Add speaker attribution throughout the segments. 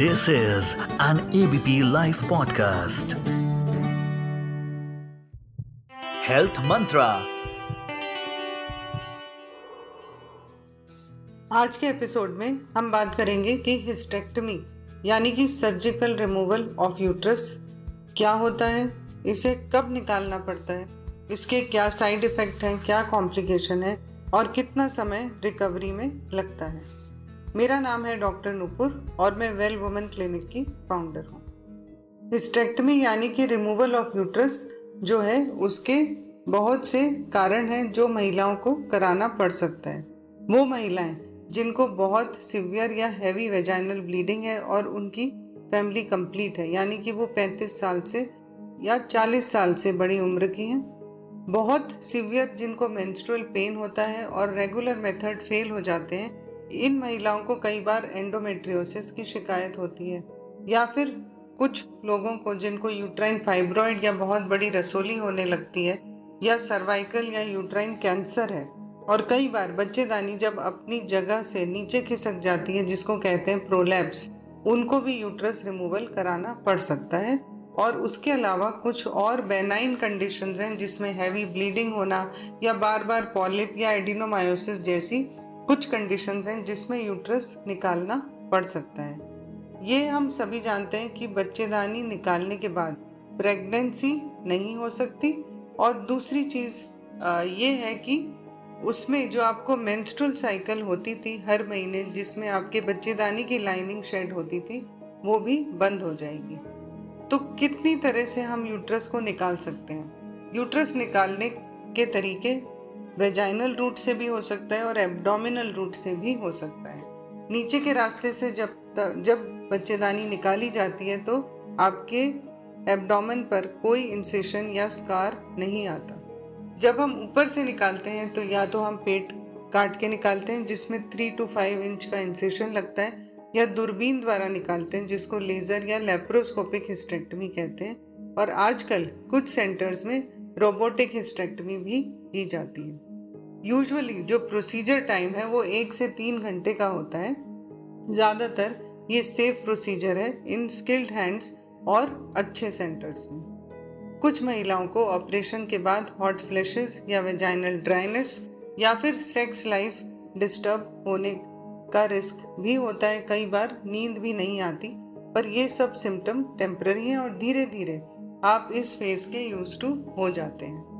Speaker 1: This is an ABP Life podcast. Health Mantra.
Speaker 2: आज के episode में हम बात करेंगे कि हिस्टेक्टमी यानी कि सर्जिकल रिमूवल ऑफ़ यूट्रस क्या होता है, इसे कब निकालना पड़ता है, इसके क्या साइड इफ़ेक्ट हैं, क्या कॉम्प्लिकेशन है, और कितना समय रिकवरी में लगता है मेरा नाम है डॉक्टर नुपुर और मैं वेल वुमेन क्लिनिक की फाउंडर हूँ। हिस्टेक्टमी यानी कि रिमूवल ऑफ़ यूट्रस जो है, उसके बहुत से कारण हैं जो महिलाओं को कराना पड़ सकता है। वो महिलाएँ जिनको बहुत सिवियर या हैवी वेजाइनल ब्लीडिंग है और उनकी फैमिली कंप्लीट है, यानी कि वो 35 साल से या 40 साल से बड़ी उम्र की हैं। बहुत सिवियर जिनको मेंस्ट्रुअल पेन होता है और रेगुलर मेथड फेल हो जाते हैं इन महिलाओं को कई बार एंडोमेट्रियोसिस की शिकायत होती है, या फिर कुछ लोगों को जिनको यूट्राइन फाइब्रॉइड या बहुत बड़ी रसोली होने लगती है, या सर्वाइकल या यूट्राइन कैंसर है। और कई बार बच्चेदानी जब अपनी जगह से नीचे खिसक जाती है, जिसको कहते हैं प्रोलैप्स उनको भी यूट्रस रिमूवल कराना पड़ सकता है। और उसके अलावा कुछ और बेनाइन कंडीशन हैं, जिसमें हैवी ब्लीडिंग होना या बार बार पॉलिप या एडिनोमायोसिस जैसी कुछ कंडीशंस हैं जिसमें यूट्रस निकालना पड़ सकता है। ये हम सभी जानते हैं कि बच्चेदानी निकालने के बाद प्रेगनेंसी नहीं हो सकती और दूसरी चीज़ ये है कि उसमें जो आपको मेंस्ट्रुअल साइकिल होती थी हर महीने जिसमें आपके बच्चेदानी की लाइनिंग शेड होती थी, वो भी बंद हो जाएगी। तो कितनी तरह से हम यूट्रस को निकाल सकते हैं? यूट्रस निकालने के तरीके वेजाइनल रूट से भी हो सकता है और एब्डोमिनल रूट से भी हो सकता है। नीचे के रास्ते से जब जब बच्चेदानी निकाली जाती है तो आपके एब्डोमेन पर कोई इंसेशन या स्कार नहीं आता। जब हम ऊपर से निकालते हैं तो या तो हम पेट काट के निकालते हैं जिसमें थ्री टू फाइव इंच का इंसेशन लगता है, या दूरबीन द्वारा निकालते हैं जिसको लेज़र या लेप्रोस्कोपिक हिस्टेक्टमी कहते हैं। और आजकल कुछ सेंटर्स में रोबोटिक हिस्टेक्टमी भी की जाती है। यूजुअली जो प्रोसीजर टाइम है, वो एक से तीन घंटे का होता है। ज़्यादातर ये सेफ़ प्रोसीजर है इन स्किल्ड हैंड्स और अच्छे सेंटर्स में। कुछ महिलाओं को ऑपरेशन के बाद हॉट फ्लैशेस या वेजाइनल ड्राइनेस या फिर सेक्स लाइफ डिस्टर्ब होने का रिस्क भी होता है। कई बार नींद भी नहीं आती, पर ये सब सिम्टम टेम्प्ररी हैं और धीरे धीरे आप इस फ़ेज़ के यूज़ टू हो जाते हैं।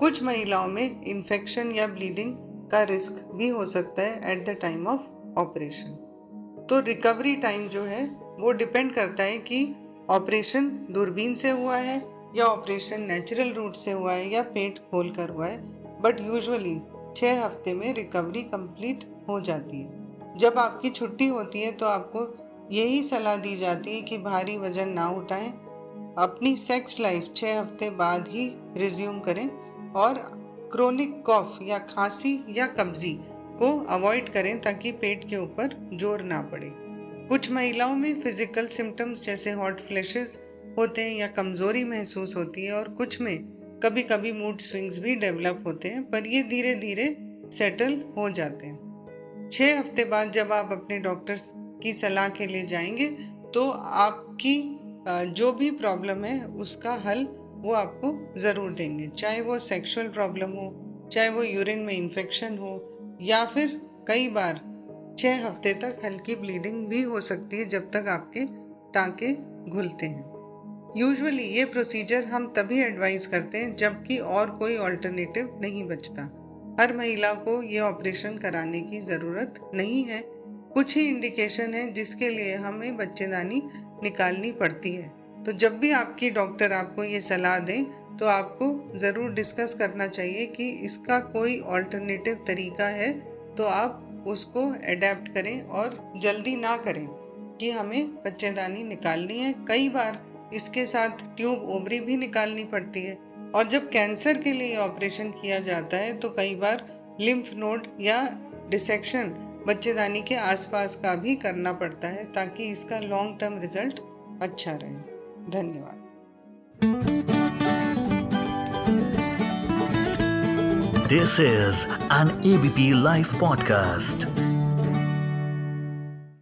Speaker 2: कुछ महिलाओं में इन्फेक्शन या ब्लीडिंग का रिस्क भी हो सकता है at the time of operation तो रिकवरी टाइम जो है, वो डिपेंड करता है कि ऑपरेशन दूरबीन से हुआ है या ऑपरेशन नेचुरल रूट से हुआ है या पेट खोल कर हुआ है बट यूजुअली छः हफ़्ते में रिकवरी कंप्लीट हो जाती है। जब आपकी छुट्टी होती है तो आपको यही सलाह दी जाती है कि भारी वज़न ना उठाएँ। अपनी सेक्स लाइफ छः हफ़्ते बाद ही रिज्यूम करें। और क्रोनिक कॉफ या खांसी या कब्जी को अवॉइड करें ताकि पेट के ऊपर ज़ोर ना पड़े। कुछ महिलाओं में फ़िज़िकल सिम्टम्स जैसे हॉट फ्लैशेस होते हैं या कमज़ोरी महसूस होती है और कुछ में कभी कभी मूड स्विंग्स भी डेवलप होते हैं, पर ये धीरे धीरे सेटल हो जाते हैं। छः हफ़्ते बाद जब आप अपने डॉक्टर्स की सलाह के लिए जाएँगे तो आपकी जो भी प्रॉब्लम है, उसका हल वो आपको ज़रूर देंगे। चाहे वो सेक्सुअल प्रॉब्लम हो, चाहे वो यूरिन में इन्फेक्शन हो, या फिर कई बार छः हफ़्ते तक हल्की ब्लीडिंग भी हो सकती है जब तक आपके टाँके घुलते हैं। यूजुअली ये प्रोसीजर हम तभी एडवाइस करते हैं जबकि और कोई ऑल्टरनेटिव नहीं बचता। हर महिला को ये ऑपरेशन कराने की ज़रूरत नहीं है। कुछ ही इंडिकेशन है जिसके लिए हमें बच्चेदानी निकालनी पड़ती है। तो जब भी आपकी डॉक्टर आपको ये सलाह दें तो आपको ज़रूर डिस्कस करना चाहिए कि इसका कोई ऑल्टरनेटिव तरीका है तो आप उसको अडेप्ट करें और जल्दी ना करें कि हमें बच्चेदानी निकालनी है। कई बार इसके साथ ट्यूब ओवरी भी निकालनी पड़ती है और जब कैंसर के लिए ऑपरेशन किया जाता है तो कई बार लिम्फ नोड या डिसेक्शन बच्चेदानी के आसपास का भी करना पड़ता है ताकि इसका लॉन्ग टर्म रिज़ल्ट अच्छा रहे। धन्यवाद
Speaker 1: this is an ABP live podcast